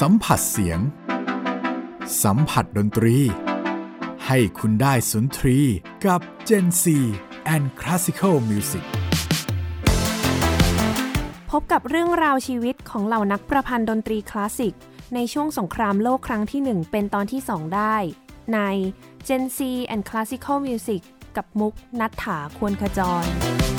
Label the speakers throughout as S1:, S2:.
S1: สัมผัสเสียง สัมผัสดนตรี ให้คุณได้สุนทรีกับ Gen C and Classical Music
S2: พบกับเรื่องราวชีวิตของเหล่านักประพันธ์ดนตรีคลาสสิก ในช่วงสงครามโลกครั้งที่ 1 เป็นตอนที่ 2 ได้ ใน Gen C and Classical Music กับมุกนัฐถาควรขจร「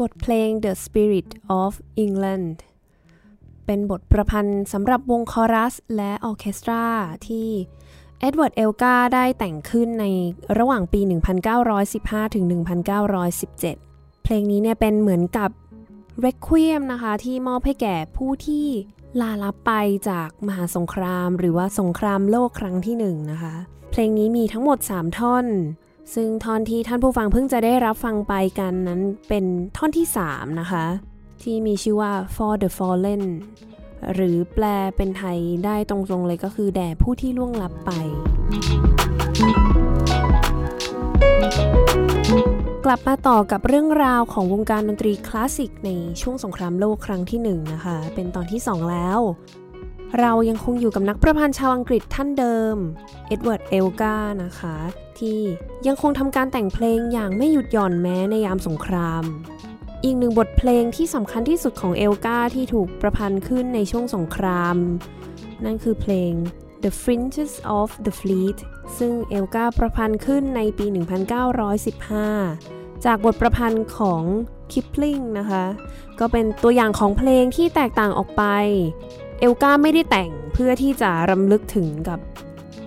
S2: บทเพลง The Spirit of England เป็นบทประพันธ์สำหรับวงคอรัสและออเคสตราที่เอ็ดเวิร์ด เอลกาได้แต่งขึ้นในระหว่างปี 1915 ถึง 1917 เพลงนี้เนี่ยเป็นเหมือนกับ Requiem นะคะ ที่มอบให้แก่ผู้ที่ลาลับไปจากมหาสงคราม หรือว่าสงครามโลกครั้งที่หนึ่งนะคะ เพลงนี้มีทั้งหมด 3 ท่อน ซึ่งท่อนที่ท่านผู้ฟังเพิ่งจะได้รับฟังไปกันนั้นเป็นท่อนที่ 3 นะคะ ที่มีชื่อว่า For the Fallen หรือแปลเป็นไทยได้ตรงๆเลยก็คือแด่ผู้ที่ล่วงลับไป กลับมาต่อกับเรื่องราวของวงการดนตรีคลาสสิกในช่วงสงครามโลกครั้งที่1นนะคะ เป็นตอนที่ 2 แล้ว เรายังคงอยู่กับนักประพันธ์ชาวอังกฤษท่านเดิม เอ็ดเวิร์ด เอลกา นะคะ ที่ยังคงทำการแต่งเพลงอย่างไม่หยุดหย่อนแม้ในยามสงคราม อีกหนึ่งบทเพลงที่สำคัญที่สุดของเอลกาที่ถูกประพันธ์ขึ้นในช่วงสงคราม นั่นคือเพลง The Fringes of the Fleet ซึ่งเอลกาประพันธ์ขึ้นในปี 1915 จากบทประพันธ์ของคิปลิงนะคะ ก็เป็นตัวอย่างของเพลงที่แตกต่างออกไป เอลกาไม่ได้แต่งเพื่อที่จะรำลึกถึงกับ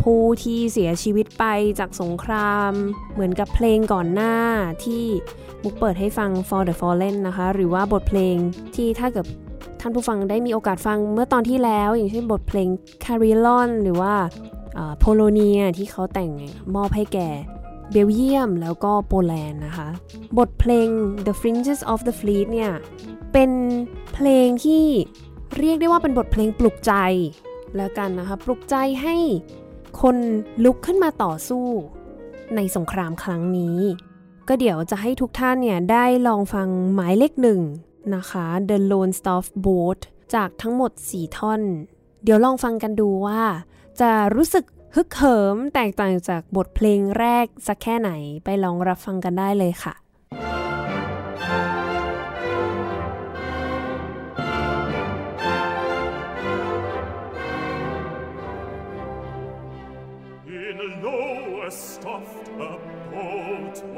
S2: ผู้ที่เสียชีวิตไปจากสงคราม เหมือนกับเพลงก่อนหน้าที่มุกเปิดให้ฟัง For the Fallen นะคะ หรือว่าบทเพลงที่ถ้าเกิดท่านผู้ฟังได้มีโอกาสฟังเมื่อตอนที่แล้ว อย่างเช่นบทเพลง Carillon หรือว่าโพโลเนียที่เขาแต่งมอบให้แก่เบลเยียมแล้วก็โปแลนด์นะคะ บทเพลง The Fringes of the Fleet เนี่ย เป็นเพลงที่ เรียกได้ว่าเป็นบทเพลงปลุกใจแล้วกันนะคะ ปลุกใจให้คนลุกขึ้นมาต่อสู้ ในสงครามครั้งนี้ ก็เดี๋ยวจะให้ทุกท่านเนี่ยได้ลองฟังหมายเลขหนึ่งนะคะ The Lone Star Boat จากทั้งหมด 4 ท่อน เดี๋ยวลองฟังกันดูว่า จะรู้สึกฮึกเหิมแตกต่างจากบทเพลงแรกสักแค่ไหนไปลองรับฟังกันได้เลยค่ะ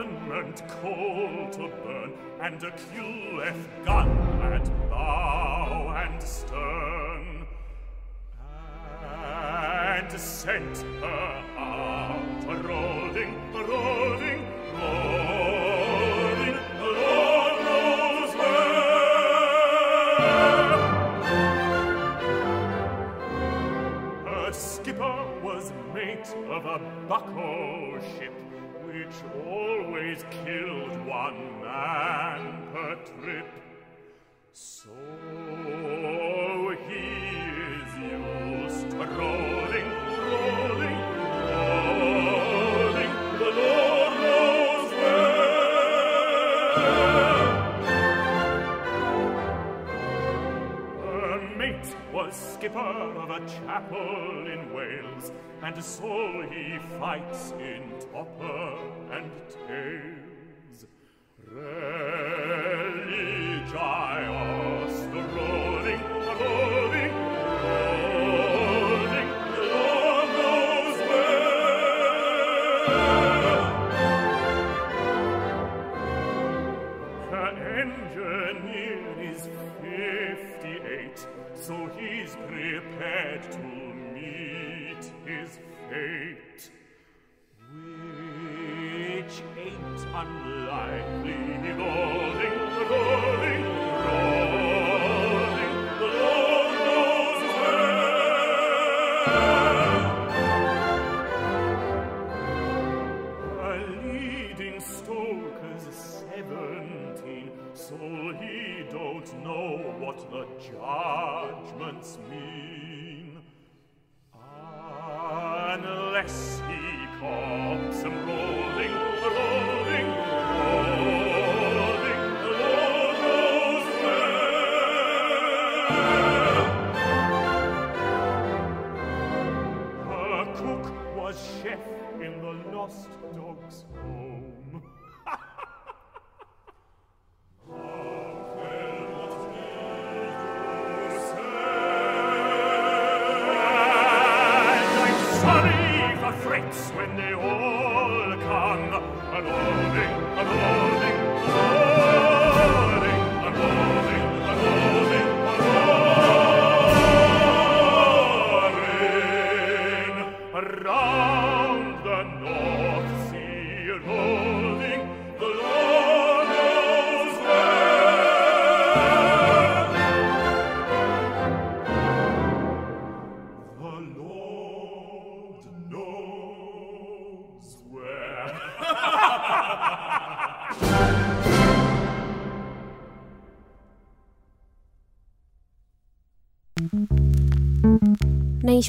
S2: government coal to burn, and a QF gun at bow and stern, and sent her out rolling, rolling, rolling, Lord knows where. Her skipper was mate of a bucko ship which always killed one man per trip. So skipper of a chapel in Wales, and so he fights in topper and tails. Religios,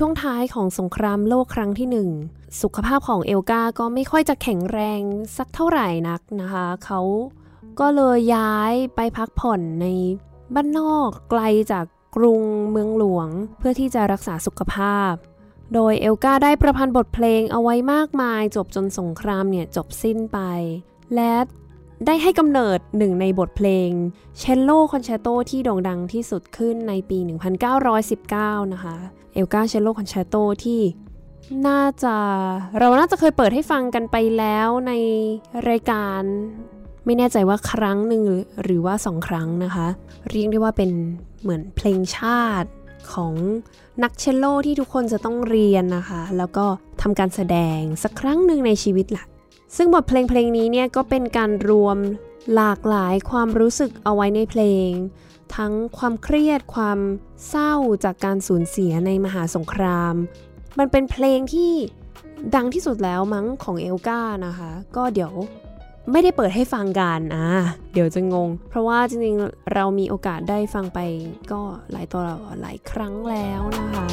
S2: ช่วงท้ายของสงครามโลกครั้งที่หนึ่งสุขภาพของเอลกาก็ไม่ค่อยจะแข็งแรงสักเท่าไหร่นักนะคะ เขาก็เลยย้ายไปพักผ่อนในบ้านนอกไกลจากกรุงเมืองหลวงเพื่อที่จะรักษาสุขภาพ โดยเอลกาได้ประพันธ์บทเพลงเอาไว้มากมาย จวบจนสงครามเนี่ยจบสิ้นไป และได้ให้กำเนิดหนึ่งในบทเพลงเชลโลคอนแชตโตที่โด่งดังที่สุดขึ้นในปี 1919 นะคะ เอลกาเชลโลคอนแชตโตที่น่าจะเราน่าจะเคยเปิดให้ฟังกันไปแล้วในรายการ ไม่แน่ใจว่าครั้งหนึ่งหรือว่าสองครั้งนะคะ เรียกได้ว่าเป็นเหมือนเพลงชาติของนักเชลโลที่ทุกคนจะต้องเรียนนะคะ แล้วก็ทำการแสดงสักครั้งหนึ่งในชีวิตหละซึ่งบทเพลงเพลงนี้เนี่ยก็เป็นการรวม หลากหลายความรู้สึกเอาไว้ในเพลง ทั้งความเครียดความเศร้าจากการสูญเสียในมหาสงคราม มันเป็นเพลงที่ดังที่สุดแล้วมั้งของเอลกานะคะ ก็เดี๋ยวไม่ได้เปิดให้ฟังกันอะเดี๋ยวจะงง เพราะว่าจริงๆ เรามีโอกาสได้ฟังไปก็หลายตัวหลายครั้งแล้วนะคะ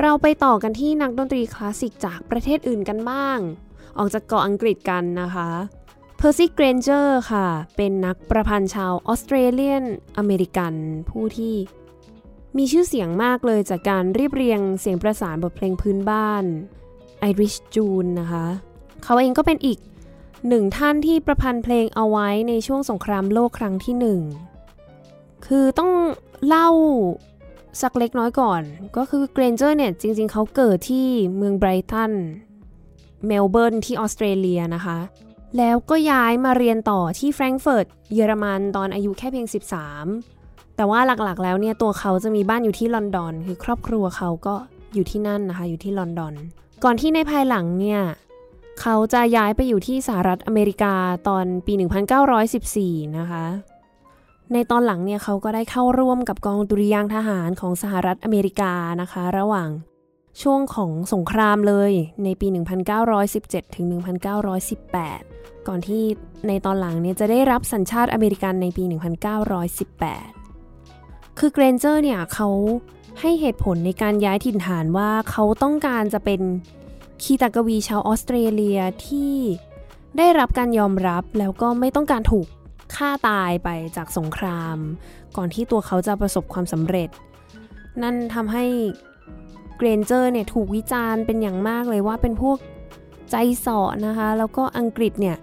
S2: เราไปต่อกันที่นักดนตรีคลาสสิกจากประเทศอื่นกันบ้าง ออกจากเกาะอังกฤษกันนะคะเพอร์ซี่เกรนเจอร์ค่ะ เป็นนักประพันธ์ชาวออสเตรเลียนอเมริกัน ผู้ที่มีชื่อเสียงมากเลยจากการเรียบเรียงเสียงประสานบทเพลงพื้นบ้าน Irish Tune นะคะ เขาเองก็เป็นอีกหนึ่งท่านที่ประพันธ์เพลงเอาไว้ในช่วงสงครามโลกครั้งที่หนึ่ง คือต้องเล่า สักเล็กน้อยก่อน ก็คือเกรนเจอร์เนี่ยจริงๆ เขาเกิดที่เมืองไบรตัน เมลเบิร์นที่ออสเตรเลียนะคะ แล้วก็ย้ายมาเรียนต่อที่แฟรงก์เฟิร์ตเยอรมันตอนอายุแค่เพียง 13 แต่ว่าหลักๆ แล้วเนี่ยตัวเขาจะมีบ้านอยู่ที่ลอนดอน คือครอบครัวเขาก็อยู่ที่นั่นนะคะ อยู่ที่ลอนดอน ก่อนที่ในภายหลังเนี่ยเขาจะย้ายไปอยู่ที่สหรัฐอเมริกาตอนปี 1914 นะคะ ในตอนหลังเนี่ยเขาก็ได้เข้าร่วมกับกองดุริยางค์ทหารของสหรัฐอเมริกานะคะ ระหว่างช่วงของสงครามเลยในปี 1917 ถึง 1918 ก่อนที่ในตอนหลังเนี่ยจะได้รับสัญชาติอเมริกันในปี 1918 คือเกรนเจอร์เนี่ยเขาให้เหตุผลในการย้ายถิ่นฐานว่าเขาต้องการจะเป็นคีตากวีชาวออสเตรเลียที่ได้รับการยอมรับแล้วก็ไม่ต้องการถูก ฆ่าตายไปจากสงคราม ก่อนที่ตัวเขาจะประสบความสำเร็จ นั่นทำให้เกรนเจอร์เนี่ยถูกวิจารณ์เป็นอย่างมากเลยว่าเป็นพวกใจสอนะคะ แล้วก็อังกฤษเนี่ย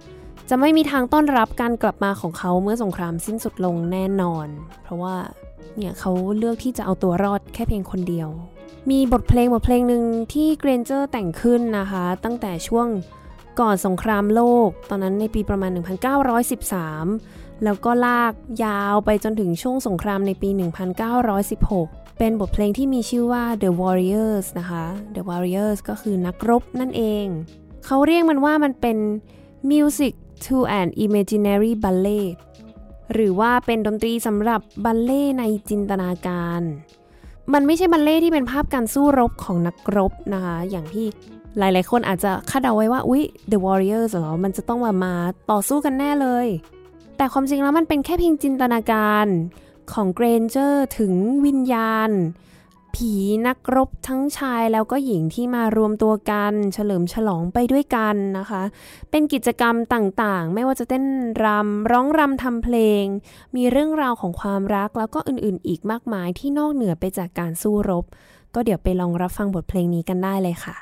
S2: จะไม่มีทางต้อนรับการกลับมาของเขาเมื่อสงครามสิ้นสุดลงแน่นอน เพราะว่าเนี่ยเขาเลือกที่จะเอาตัวรอดแค่เพียงคนเดียว มีบทเพลงบทเพลงหนึ่งที่เกรนเจอร์แต่งขึ้นนะคะ ตั้งแต่ช่วงก่อนสงครามโลก ตอนนั้นในปีประมาณ 1913 แล้วก็ลากยาวไปจนถึงช่วงสงครามในปี 1916 เป็นบทเพลงที่มีชื่อว่า The Warriors นะคะ The Warriors ก็คือนักรบนั่นเอง เขาเรียกมันว่ามันเป็น Music to an Imaginary Ballet หรือว่าเป็นดนตรีสำหรับบัลเล่ในจินตนาการ มันไม่ใช่บัลเล่ที่เป็นภาพการสู้รบของนักรบนะคะ อย่างที่หลายๆ คนอาจจะคาดเดาไว้ว่า อุ๊ย The Warriors เหรอ มันจะต้องมามาต่อสู้กันแน่เลย แต่ความจริงแล้วมันเป็นแค่เพียงจินตนาการของเกรนเจอร์ถึงวิญญาณ ผีนักรบทั้งชายแล้วก็หญิงที่มารวมตัวกัน เฉลิมฉลองไปด้วยกันนะคะ เป็นกิจกรรมต่างๆ ไม่ว่าจะเต้นรำร้องรำทำเพลง มีเรื่องราวของความรักแล้วก็อื่นๆ อีกมากมายที่นอกเหนือไปจากการสู้รบ ก็เดี๋ยวไปลองรับฟังบทเพลงนี้กันได้เลยค่ะ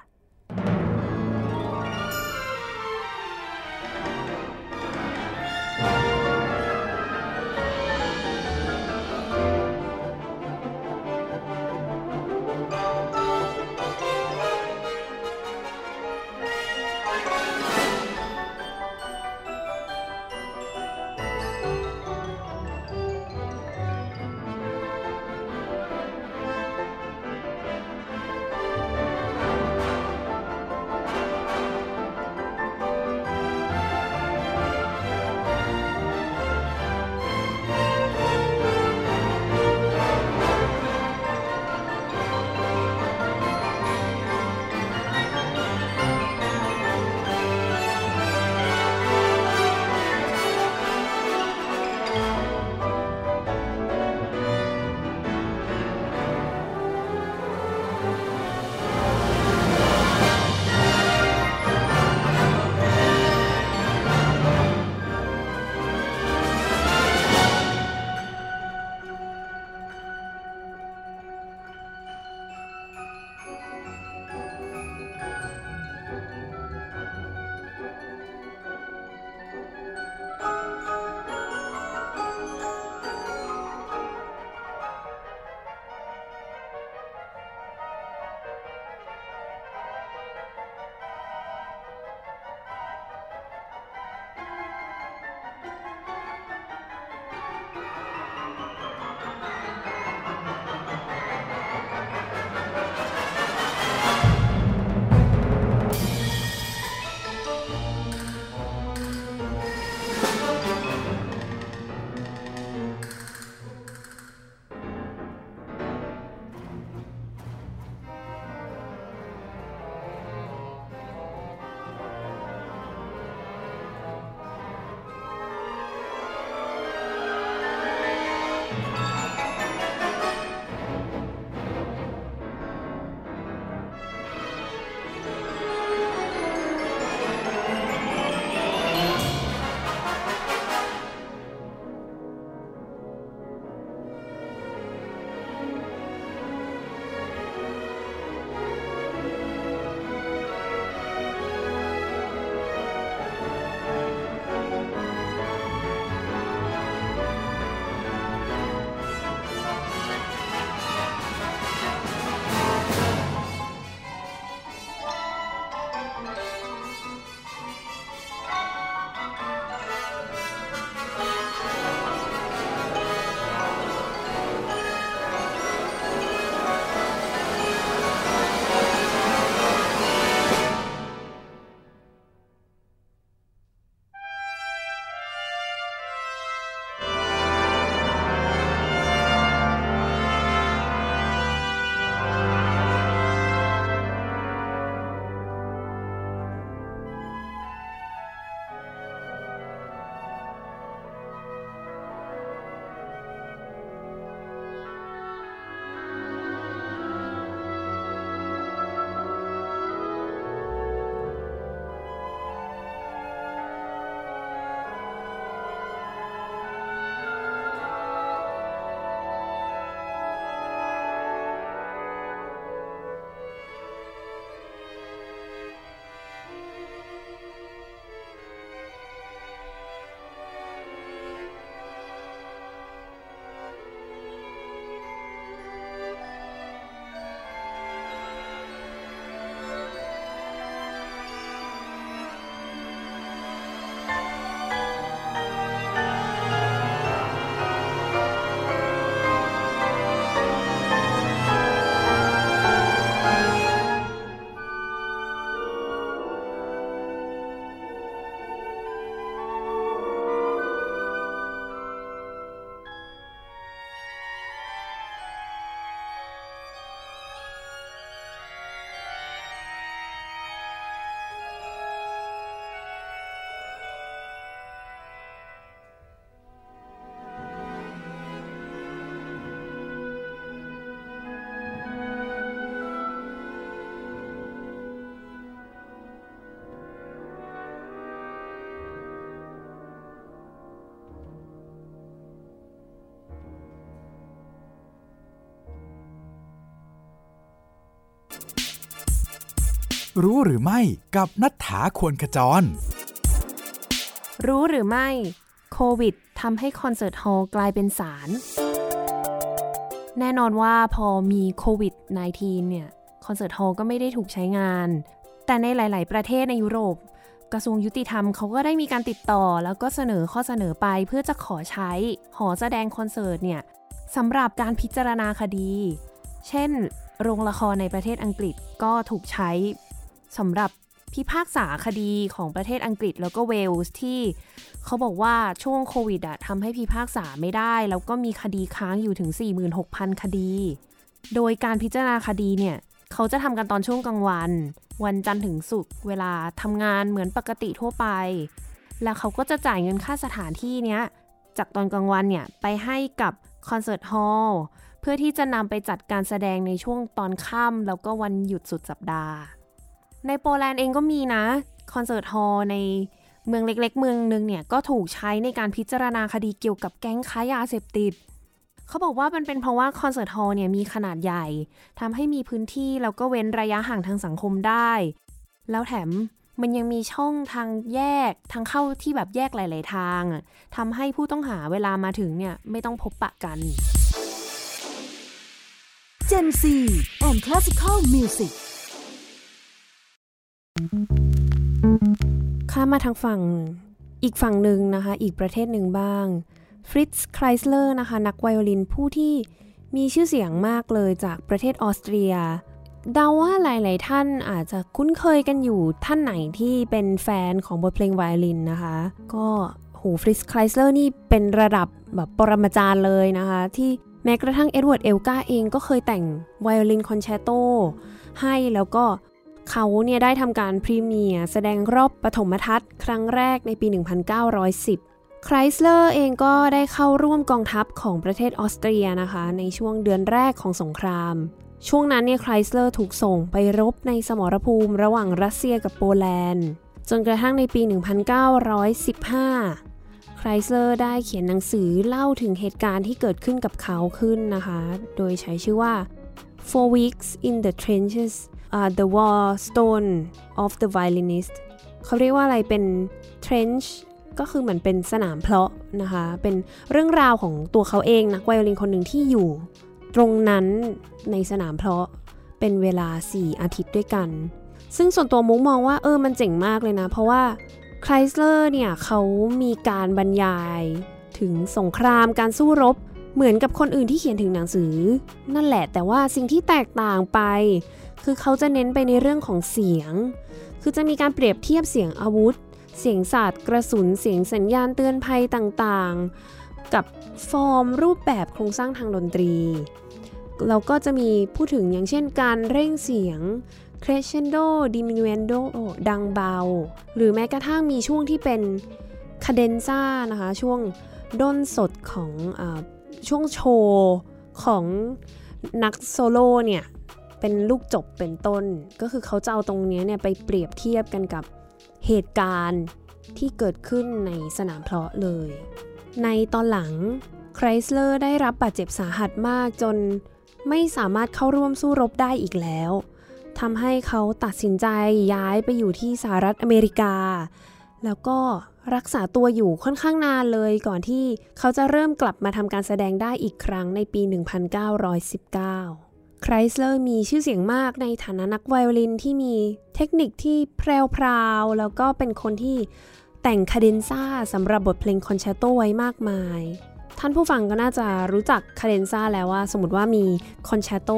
S1: รู้หรือไม่กับนัฐธาควรขจร
S2: รู้หรือไม่โควิดทำให้คอนเสิร์ตฮอลล์กลายเป็นสารแน่นอนว่าพอมีโควิด -19 เนี่ย คอนเสิร์ตฮอลล์ก็ไม่ได้ถูกใช้งาน แต่ในหลาย ๆ ประเทศในยุโรป กระทรวงยุติธรรมเขาก็ได้มีการติดต่อ แล้วก็เสนอข้อเสนอไปเพื่อจะขอใช้หอแสดงคอนเสิร์ตเนี่ยสำหรับการพิจารณาคดี เช่น โรงละครในประเทศอังกฤษก็ถูกใช้สำหรับพิพากษาคดีของประเทศอังกฤษแล้วก็เวลส์ที่เขาบอกว่าช่วงโควิดอะทำให้พิพากษาไม่ได้ แล้วก็มีคดีค้างอยู่ถึง 46,000 คดี โดยการพิจารณาคดีเนี่ย เขาจะทำกันตอนช่วงกลางวัน วันจันทร์ถึงศุกร์เวลาทำงานเหมือนปกติทั่วไป แล้วเขาก็จะจ่ายเงินค่าสถานที่เนี้ยจากตอนกลางวันเนี่ย ไปให้กับคอนเสิร์ตฮอลล์ เพื่อที่จะนำไปจัดการแสดงในช่วงตอนค่ำแล้วก็วันหยุดสุดสัปดาห์ ในโปแลนด์เองก็มีนะ คอนเสิร์ตฮอลล์ในเมืองเล็กๆ เมืองหนึ่งเนี่ย ก็ถูกใช้ในการพิจารณาคดีเกี่ยวกับแก๊งค้ายาเสพติด เขาบอกว่ามันเป็นเพราะว่าคอนเสิร์ตฮอลล์เนี่ยมีขนาดใหญ่ทำให้มีพื้นที่แล้วก็เว้นระยะห่างทางสังคมได้ แล้วแถมมันยังมีช่องทางแยกทางเข้าที่แบบแยกหลาย ๆ ทางทำให้ผู้ต้องหาเวลามาถึงเนี่ยไม่ต้องพบปะกัน
S3: Gen Z and Classical Music
S2: ข้ามมาทางฝั่งอีกฝั่งหนึ่งนะคะ อีกประเทศหนึ่งบ้างฟริตซ์ไครสเลอร์นะคะ นักไวโอลินผู้ที่มีชื่อเสียงมากเลยจากประเทศออสเตรียเดาว่าหลาย ๆ ท่านอาจจะคุ้นเคยกันอยู่ท่านไหนที่เป็นแฟนของบทเพลงไวโอลินนะคะ ก็หูฟริตซ์ไครสเลอร์นี่เป็นระดับแบบปรมาจารย์เลยนะคะ ที่ แม้กระทั่งเอ็ดเวิร์ดเอลกาเองก็เคยแต่งไวโอลินคอนแชตโตให้แล้วก็เขาเนี่ยได้ทำการ premiere แสดงรอบปฐมทัศน์ครั้งแรกในปี 1910 ไครสเลอร์เองก็ได้เข้าร่วมกองทัพของประเทศออสเตรียนะคะ ในช่วงเดือนแรกของสงคราม ช่วงนั้นเนี่ยไครสเลอร์ถูกส่งไปรบในสมรภูมิระหว่างรัสเซียกับโปแลนด์ จนกระทั่งในปี 1915 รเลอร์ได้เขียนหนังสือเล่าถึงเหตุการณ์ที่เกิดขึ้นกับเขาขึ้นนะคะ โดยใช้ชื่อว่า Four Weeks in the Trenches uh, The War Stone of the Violinist เขาเรียกว่าอะไรเป็น trench ก็คือเหมือนเป็นสนามเพลาะนะคะ เป็นเรื่องราวของตัวเขาเองนักไวโอลินคนหนึ่งที่อยู่ตรงนั้นในสนามเพลาะเป็นเวลา 4 อาทิตย์ด้วยกัน ซึ่งส่วนตัวมุกมองว่าเออมันเจ๋งมากเลยนะ เพราะว่า คลสเลอร์เนี่ยเขามีการบรรยายถึงสงครามการสู้รบเหมือนกับคนอื่นที่เขียนถึงหนังสือ นั่นแหละแต่ว่าสิ่งที่แตกต่างไป คือเขาจะเน้นไปในเรื่องของเสียง คือจะมีการเปรียบเทียบเสียงอาวุธ เสียงศาสตร์กระสุนเสียงสัญญาณเตือนภัยต่างๆ กับฟอร์มรูปแบบโครงสร้างทางดนตรีเราก็จะมีพูดถึงอย่างเช่นการเร่งเสียง crescendo diminuendo ดังเบา หรือแม้กระทั่งมีช่วงที่เป็น cadenza นะคะ ช่วงด้นสดของอช่วงโชว์ของนักโซโล่เนี่ย เป็นลูกจบเป็นต้น ก็คือเขาจะเอาตรงนี้เนี่ยไปเปรียบเทียบกันกับเหตุการณ์ที่เกิดขึ้นในสนามเพลาะเลย ในตอนหลังไครสเลอร์ได้รับบาดเจ็บสาหัสมากจนไม่สามารถเข้าร่วมสู้รบได้อีกแล้ว ทำให้เขาตัดสินใจย้ายไปอยู่ที่สหรัฐอเมริกา แล้วก็รักษาตัวอยู่ค่อนข้างนานเลยก่อนที่เขาจะเริ่มกลับมาทำการแสดงได้อีกครั้งในปี 1919 ไครสเลอร์มีชื่อเสียงมากในฐานะนักไวโอลินที่มีเทคนิคที่แพรวๆแล้วก็เป็นคนที่แต่ง cadenza สำหรับบทเพลงคอนแชตโตไว้มากมาย ท่านผู้ฟังก็น่าจะรู้จัก cadenza แล้วว่า สมมติว่ามีคอนแชตโต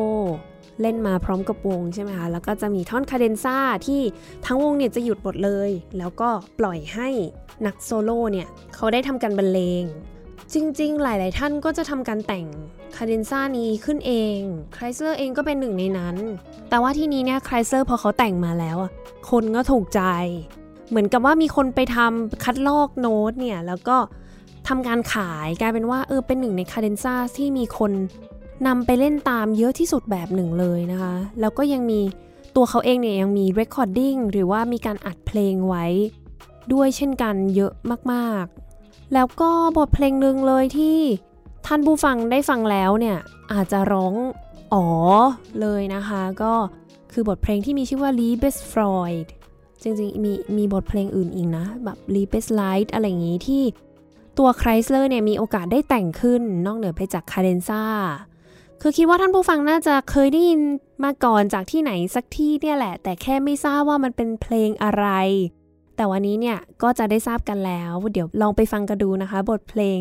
S2: เล่นมาพร้อมกับวงใช่ไหมคะ แล้วก็จะมีท่อน cadenza ที่ทั้งวงเนี่ยจะหยุดหมดเลย แล้วก็ปล่อยให้นักโซโล่เนี่ยเขาได้ทำการบรรเลง จริงๆ หลายๆ ท่านก็จะทำการแต่ง cadenza นี้ขึ้นเองไครสเลอร์เองก็เป็นหนึ่งในนั้น แต่ว่าที่นี้เนี่ยไครสเลอร์พอเขาแต่งมาแล้ว คนก็ถูกใจ เหมือนกับว่ามีคนไปทำคัดลอกโน้ตเนี่ย แล้วก็ทำการขายกลายเป็นว่าเออเป็นหนึ่งใน cadenza ที่มีคน นำไปเล่นตามเยอะที่สุดแบบหนึ่งเลยนะคะ แล้วก็ยังมีตัวเขาเองเนี่ยยังมี recording หรือว่ามีการอัดเพลงไว้ ด้วยเช่นกันเยอะมากๆ แล้วก็บทเพลงหนึ่งเลยที่ท่านผู้ฟังได้ฟังแล้วเนี่ยอาจจะร้องอ๋อเลยนะคะ ก็คือบทเพลงที่มีชื่อว่า Liebesfreud จริงๆมีมีบทเพลงอื่นอีกนะ แบบ Liebeslied อะไรอย่างงี้ที่ตัวไครสเลอร์เนี่ยมีโอกาสได้แต่งขึ้นนอกเหนือไปจาก cadenza คือคิดว่าท่านผู้ฟังน่าจะเคยได้ยินมาก่อนจากที่ไหนสักที่เนี่ยแหละ แต่แค่ไม่ทราบว่ามันเป็นเพลงอะไร แต่วันนี้เนี่ยก็จะได้ทราบกันแล้ว เดี๋ยวลองไปฟังกันดูนะคะ บทเพลง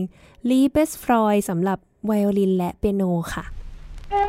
S2: Liebesfreud สำหรับไวโอลินและเปียโนค่ะเมื่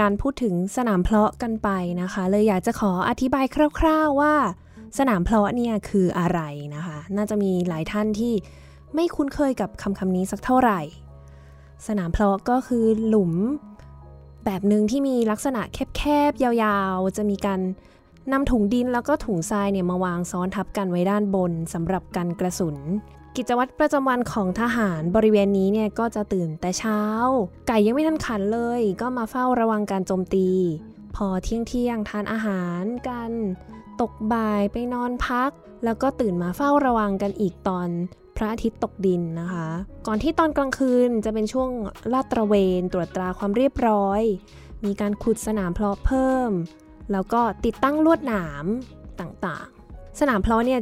S2: การพูดถึงสนามเพลาะกันไปนะคะ เลยอยากจะขออธิบายคร่าวๆว่า สนามเพลาะเนี่ยคืออะไรนะคะ น่าจะมีหลายท่านที่ไม่คุ้นเคยกับคำคำนี้สักเท่าไหร่ สนามเพลาะก็คือหลุมแบบหนึ่งที่มีลักษณะแคบๆ ยาวๆ จะมีการนำถุงดินแล้วก็ถุงทรายเนี่ยมาวางซ้อนทับกันไว้ด้านบนสำหรับกันกระสุน กิจวัตรประจำวันของทหารบริเวณนี้เนี่ยก็จะตื่นแต่เช้า ไก่ยังไม่ทันขันเลย ก็มาเฝ้าระวังการโจมตี พอเที่ยงเที่ยงทานอาหารกัน ตกบ่ายไปนอนพัก แล้วก็ตื่นมาเฝ้าระวังกันอีกตอนพระอาทิตย์ตกดินนะคะ ก่อนที่ตอนกลางคืนจะเป็นช่วงลาดตระเวนตรวจตราความเรียบร้อย มีการขุดสนามเพาะเพิ่ม แล้วก็ติดตั้งลวดหนามต่างๆ สนามเพาะเนี่ย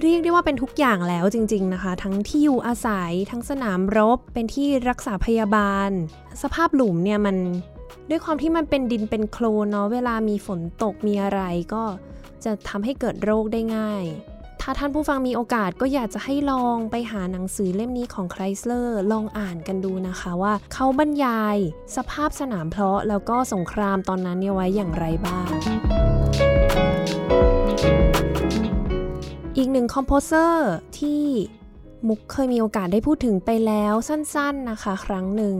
S2: เรียกได้ว่าเป็นทุกอย่างแล้วจริง ๆนะคะ ทั้งที่อยู่อาศัยทั้งสนามรบ เป็นที่รักษาพยาบาล สภาพหลุมเนี่ยมันด้วยความที่มันเป็นดินเป็นโคลนเนาะเวลามีฝนตกมีอะไรก็จะทำให้เกิดโรคได้ง่าย ถ้าท่านผู้ฟังมีโอกาสก็อยากจะให้ลองไปหาหนังสือเล่มนี้ของไครเลอร์ลองอ่านกันดูนะคะว่าเขาบรรยาย สภาพสนามเพลาะแล้วก็สงครามตอนนั้นเนี่ยไว้อย่างไรบ้าง อีกหนึ่งคอมโพเซอร์ที่มุกเคยมีโอกาสได้พูดถึงไปแล้วสั้นๆนะคะ ครั้งหนึ่ง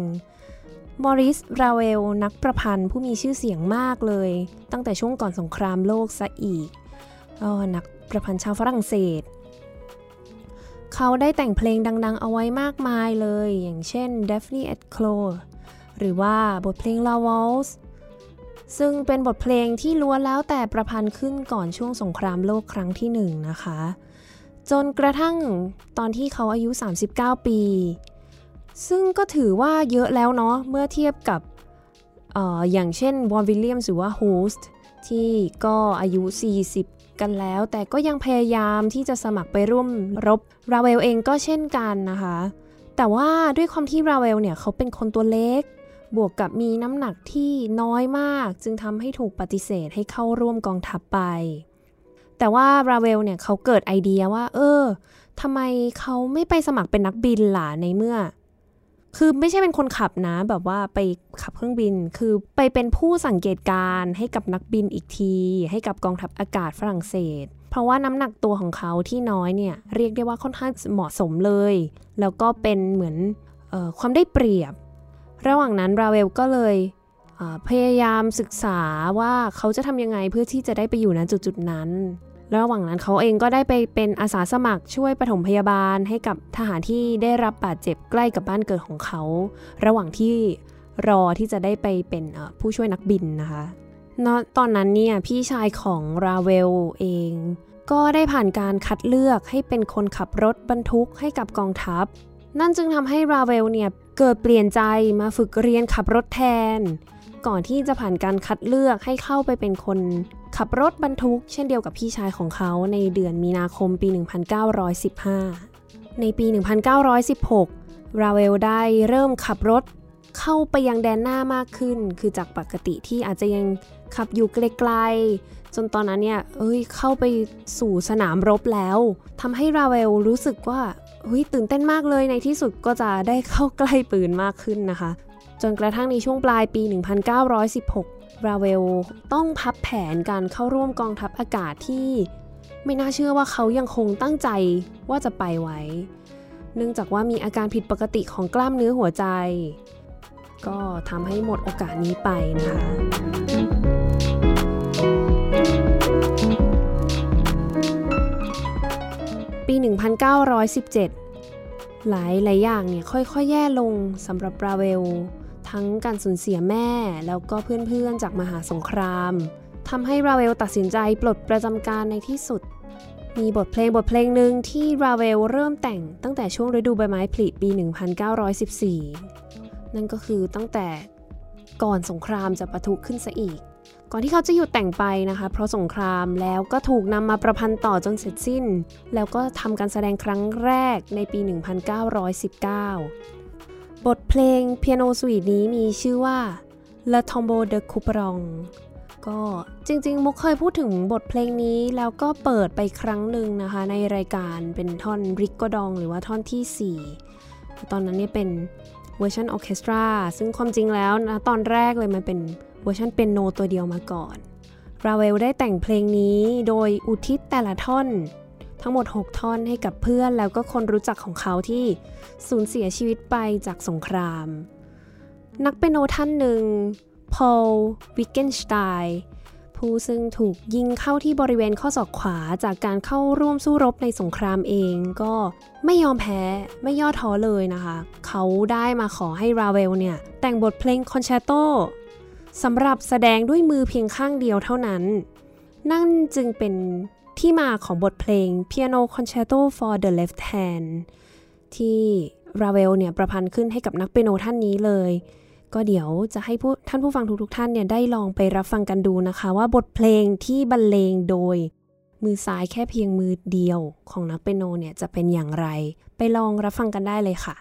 S2: มอริส ราเวล นักประพันธ์ผู้มีชื่อเสียงมากเลย ตั้งแต่ช่วงก่อนสงครามโลกซะอีกอนักประพันธ์ชาวฝรั่งเศส เขาได้แต่งเพลงดัง ๆ เอาไว้มากมายเลย อย่างเช่น Daphne et c l o หรือว่าบทเพลง La Waltz ซึ่งเป็นบทเพลงที่ล้วนแล้วแต่ประพันธ์ขึ้นก่อนช่วงสงครามโลกครั้งที่หนึ่งนะคะ จนกระทั่งตอนที่เขาอายุ 39 ปี ซึ่งก็ถือว่าเยอะแล้วเนาะเมื่อเทียบกับอออย่างเช่นวอห์นวิลเลียมส์หรือว่าโฮลสต์ที่ก็อายุ 40 กันแล้ว แต่ก็ยังพยายามที่จะสมัครไปร่วมรบราเวลเองก็เช่นกันนะคะ แต่ว่าด้วยความที่ราเวลเนี่ยเขาเป็นคนตัวเล็ก บวกกับมีน้ำหนักที่น้อยมาก จึงทำให้ถูกปฏิเสธให้เข้าร่วมกองทัพไป แต่ว่าราเวลเนี่ยเขาเกิดไอเดียว่า เออทำไมเขาไม่ไปสมัครเป็นนักบินล่ะในเมื่อ คือไม่ใช่เป็นคนขับนะ แบบว่าไปขับเครื่องบิน คือไปเป็นผู้สังเกตการให้กับนักบินอีกที ให้กับกองทัพอากาศฝรั่งเศส เพราะว่าน้ำหนักตัวของเขาที่น้อยเนี่ย เรียกได้ว่าค่อนข้างเหมาะสมเลย แล้วก็เป็นเหมือนออความได้เปรียบ ระหว่างนั้นราเวลก็เลยพยายามศึกษาว่าเขาจะทำยังไงเพื่อที่จะได้ไปอยู่ณจุดจุดนั้น ระหว่างนั้นเขาเองก็ได้ไปเป็นอาสาสมัครช่วยปฐมพยาบาลให้กับทหารที่ได้รับบาดเจ็บใกล้กับบ้านเกิดของเขา ระหว่างที่รอที่จะได้ไปเป็นผู้ช่วยนักบินนะคะตอนนั้นเนี่ยพี่ชายของราเวลเอง ก็ได้ผ่านการคัดเลือกให้เป็นคนขับรถบรรทุกให้กับกองทัพ นั่นจึงทำให้ราเวลเนี่ย เกิดเปลี่ยนใจมาฝึกเรียนขับรถแทน ก่อนที่จะผ่านการคัดเลือกให้เข้าไปเป็นคน ขับรถบรรทุก เช่นเดียวกับพี่ชายของเขาในเดือนมีนาคมปี 1915 ในปี 1916 ราเวลได้เริ่มขับรถเข้าไปยังแดนหน้ามากขึ้น คือจากปกติที่อาจจะยังขับอยู่ไกลๆ จนตอนนั้นเนี่ย เอ้ย เข้าไปสู่สนามรบแล้ว ทำให้ราเวลรู้สึกว่า ตื่นเต้นมากเลยในที่สุดก็จะได้เข้าใกล้ปืนมากขึ้นนะคะ จนกระทั่งในช่วงปลายปี 1916 ราเวลต้องพับแผนการเข้าร่วมกองทัพอากาศที่ไม่น่าเชื่อว่าเขายังคงตั้งใจว่าจะไปไว้ เนื่องจากว่ามีอาการผิดปกติของกล้ามเนื้อหัวใจ ก็ทำให้หมดโอกาสนี้ไปนะคะ 1917 หลายหลายอย่างเนี่ยค่อยๆ แย่ลงสำหรับราเวล ทั้งการสูญเสียแม่แล้วก็เพื่อนๆ จากมหาสงครามทำให้ราเวลตัดสินใจปลดประจำการในที่สุด มีบทเพลงบทเพลงหนึ่งที่ราเวลเริ่มแต่งตั้งแต่ช่วงฤดูใบไม้ผลิปี 1914 นั่นก็คือตั้งแต่ก่อนสงครามจะปะทุขึ้นซะอีก ก่อนที่เขาจะหยุดแต่งไปนะคะ เพราะสงครามแล้วก็ถูกนำมาประพันธ์ต่อจนเสร็จสิ้น แล้วก็ทำการแสดงครั้งแรกในปี 1919 บทเพลงเปียโนสวีทนี้มีชื่อว่า La Tombeau de Couperon ก็จริงๆ มุกเคยพูดถึงบทเพลงนี้แล้วก็เปิดไปครั้งหนึ่งนะคะ ในรายการเป็นท่อนริกโกดองหรือว่าท่อนที่ 4 ตอนนั้นเนี่ยเป็นเวอร์ชันออเคสตราซึ่งความจริงแล้วนะตอนแรกเลยมันเป็น วอร์ชันเป็นโนตัวเดียวมาก่อน ราเวลได้แต่งเพลงนี้โดยอุทิศแต่ละท่อน ทั้งหมด 6 ท่อนให้กับเพื่อนแล้วก็คนรู้จักของเขาที่สูญเสียชีวิตไปจากสงคราม นักเปนโนท่านหนึ่งพอลวิกเกนสไตน์ผู้ซึ่งถูกยิงเข้าที่บริเวณข้อศอกขวาจากการเข้าร่วมสู้รบในสงครามเองก็ไม่ยอมแพ้ไม่ย่อท้อเลยนะคะ เขาได้มาขอให้ราเวลเนี่ย แต่งบทเพลงคอนแชตโต สำหรับแสดงด้วยมือเพียงข้างเดียวเท่านั้น นั่นจึงเป็นที่มาของบทเพลง Piano Concerto for the Left Hand ที่ราเวลเนี่ยประพันธ์ขึ้นให้กับนักเปียโนท่านนี้เลย ก็เดี๋ยวจะให้ผู้ท่านผู้ฟังทุกๆทท่านเนี่ยได้ลองไปรับฟังกันดูนะคะ ว่าบทเพลงที่บรรเลงโดย มือซ้ายแค่เพียงมือเดียวของนักเปียโนเนี่ยจะเป็นอย่างไร ไปลองรับฟังกันได้เลยค่ะ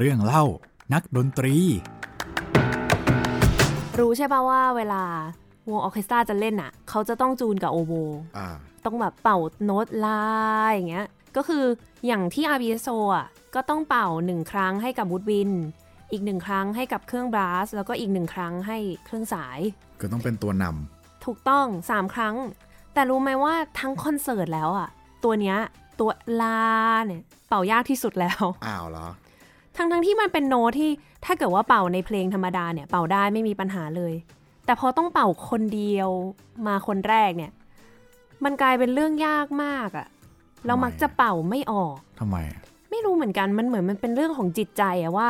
S1: เรื่องเล่านักดนตรี
S2: รู้ใช่ป่าว่าเวลาวงออเคสตราจะเล่นอะ เขาจะต้องจูนกับโอโบ
S1: อ่า
S2: ต้องแบบเป่าโน้ตลายอย่างเงี้ย ก็คืออย่างที่ RBSO อะก็ต้องเป่าหนึ่งครั้งให้กับวูดวิน อีกหนึ่งครั้งให้กับเครื่องบลัสแล้วก็อีกหนึ่งครั้งให้เครื่องสาย
S1: ก็ต้องเป็นตัวน
S2: ถูกต้อง 3 ครั้ง แต่รู้ไหมว่าทั้งคอนเสิร์ตแล้วอะตัวเนี้ยตัวลาเนี่ยเป่ายากที่สุดแล้วำ
S1: อ้าวเหรอ
S2: ทั้งทั้งที่มันเป็นโน้ตที่ถ้าเกิดว่าเป่าในเพลงธรรมดาเนี่ยเป่าได้ไม่มีปัญหาเลย แต่พอต้องเป่าคนเดียวมาคนแรกเนี่ย มันกลายเป็นเรื่องยากมากอะเรามักจะเป่าไม่ออก
S1: ทำไม
S2: ไม่รู้เหมือนกันมันเหมือนมันเป็นเรื่องของจิตใจอะว่า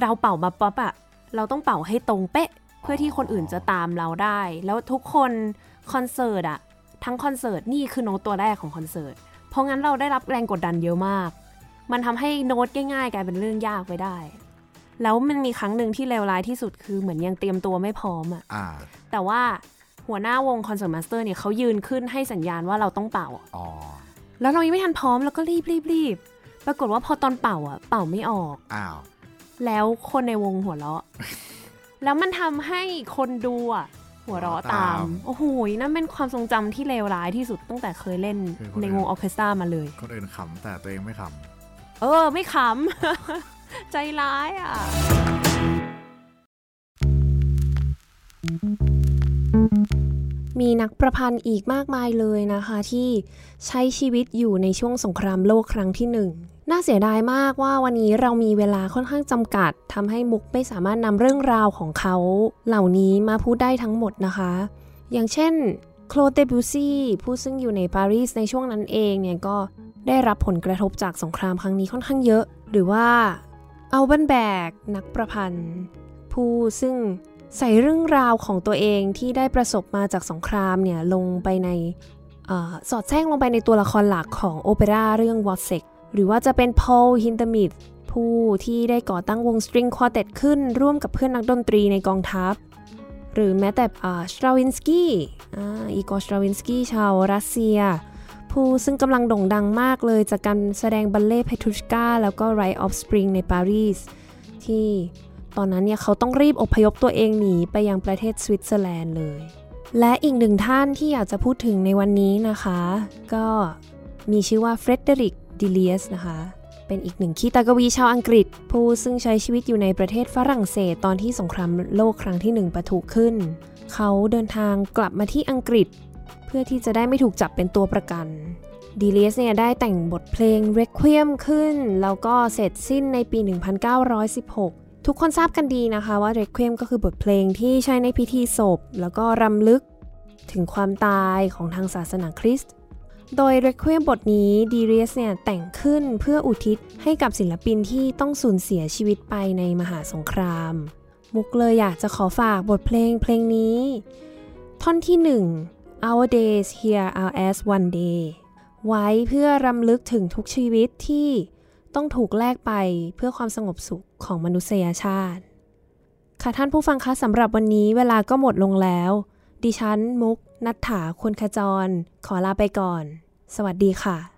S2: เราเป่ามาป๊อปอะเราต้องเป่าให้ตรงเป๊ะ เพื่อที่คนอื่นจะตามเราได้ แล้วทุกคนคอนเสิร์ตอะทั้งคอนเสิร์ตนี่คือโน้ตตัวแรกของคอนเสิร์ตเพราะงั้นเราได้รับแรงกดดันเยอะมาก มันทำให้โน้ตง่ายๆกลายเป็นเรื่องยากไปได้ แล้วมันมีครั้งหนึ่งที่เลวร้ายที่สุดคือเหมือนยังเตรียมตัวไม่พร้อมอะ
S1: อ่า
S2: แต่ว่าหัวหน้าวง concertmaster เนี่ยเขายืนขึ้นให้สัญญาณว่าเราต้องเป่า
S1: อ๋อ
S2: แล้วเรายังไม่ทันพร้อมแล้วก็รีบรีบรีบปรากฏว่าพอตอนเป่าอะ เป่าไม่ออก
S1: อ้าว
S2: แล้วคนในวงหัวเราะ แล้วมันทำให้คนดูอะหัวเราะตาม โอ้โห นั่นเป็นความทรงจำที่เลวร้ายที่สุดตั้งแต่เคยเล่นในวงออร์เคสตรามาเลย
S1: คนอื่นขำแต่ตัวเองไม่ข
S2: เออ ไม่ขำ ใจร้ายอะ มีนักประพันธ์อีกมากมายเลยนะคะ ที่ใช้ชีวิตอยู่ในช่วงสงครามโลกครั้งที่หนึ่งน่าเสียดายมากว่าวันนี้เรามีเวลาค่อนข้างจำกัดทำให้มุกไม่สามารถนำเรื่องราวของเขา เหล่านี้มาพูดได้ทั้งหมดนะคะ อย่างเช่น โคลเดบูซี่ผู้ซึ่งอยู่ในปารีสในช่วงนั้นเองเนี่ยก็ได้รับผลกระทบจากสงครามครั้งนี้ค่อนข้างเยอะ หรือว่าอัลเบนแบกนักประพันธ์ ผู้ซึ่งใส่เรื่องราวของตัวเองที่ได้ประสบมาจากสงครามเนี่ยลงไปในอสอดแทรกลงไปในตัวละครหลักของโอเปร่าเรื่องวอ s เซกหรือว่าจะเป็นพอลฮินเดมิธผู้ที่ได้ก่อตั้งวง string quartet ขึ้นร่วมกับเพื่อนนักดนตรีในกองทัพ หรือแม้แต่สตราวินสกี้อีกอร์สตราวินสกี้ชาวรัสเซีย ผู้ซึ่งกำลังโด่งดังมากเลยจากการแสดงบัลเลต์ Petrushka แล้วก็ Rite of Spring ในปารีสที่ตอนนั้นเนี่ยเขาต้องรีบอพยพตัวเองหนีไปยังประเทศสวิตเซอร์แลนด์เลย และอีกหนึ่งท่านที่อยากจะพูดถึงในวันนี้นะคะ ก็มีชื่อว่าเฟรเดริกดิเลียสนะคะ เป็นอีกหนึ่งคีตากวีชาวอังกฤษ ผู้ซึ่งใช้ชีวิตอยู่ในประเทศฝรั่งเศสตอนที่สงครามโลกครั้งที่หนึ่งประทุขึ้น เขาเดินทางกลับมาที่อังกฤษ เพื่อที่จะได้ไม่ถูกจับเป็นตัวประกันดีเลียสเนี่ยได้แต่งบทเพลง Requiem ขึ้น แล้วก็เสร็จสิ้นในปี 1916 ทุกคนทราบกันดีนะคะว่า Requiem ก็คือบทเพลงที่ใช้ในพิธีศพ แล้วก็รำลึกถึงความตายของทางศาสนาคริสต์ โดย Requiem บทนี้ดีเลียสเนี่ยแต่งขึ้นเพื่ออุทิศให้กับศิลปินที่ต้องสูญเสียชีวิตไปในมหาสงคราม มุกเลยอยากจะขอฝากบทเพลงเพลงนี้ ท่อนที่ 1 Our days here are as one day ไว้เพื่อรำลึกถึงทุกชีวิตที่ต้องถูกแลกไปเพื่อความสงบสุขของมนุษยชาติ ค่ะท่านผู้ฟังคะสำหรับวันนี้เวลาก็หมดลงแล้ว ดิฉันมุก นัฐถาคุณขจร ขอลาไปก่อน สวัสดีค่ะ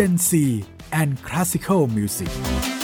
S1: Gen C and Classical Music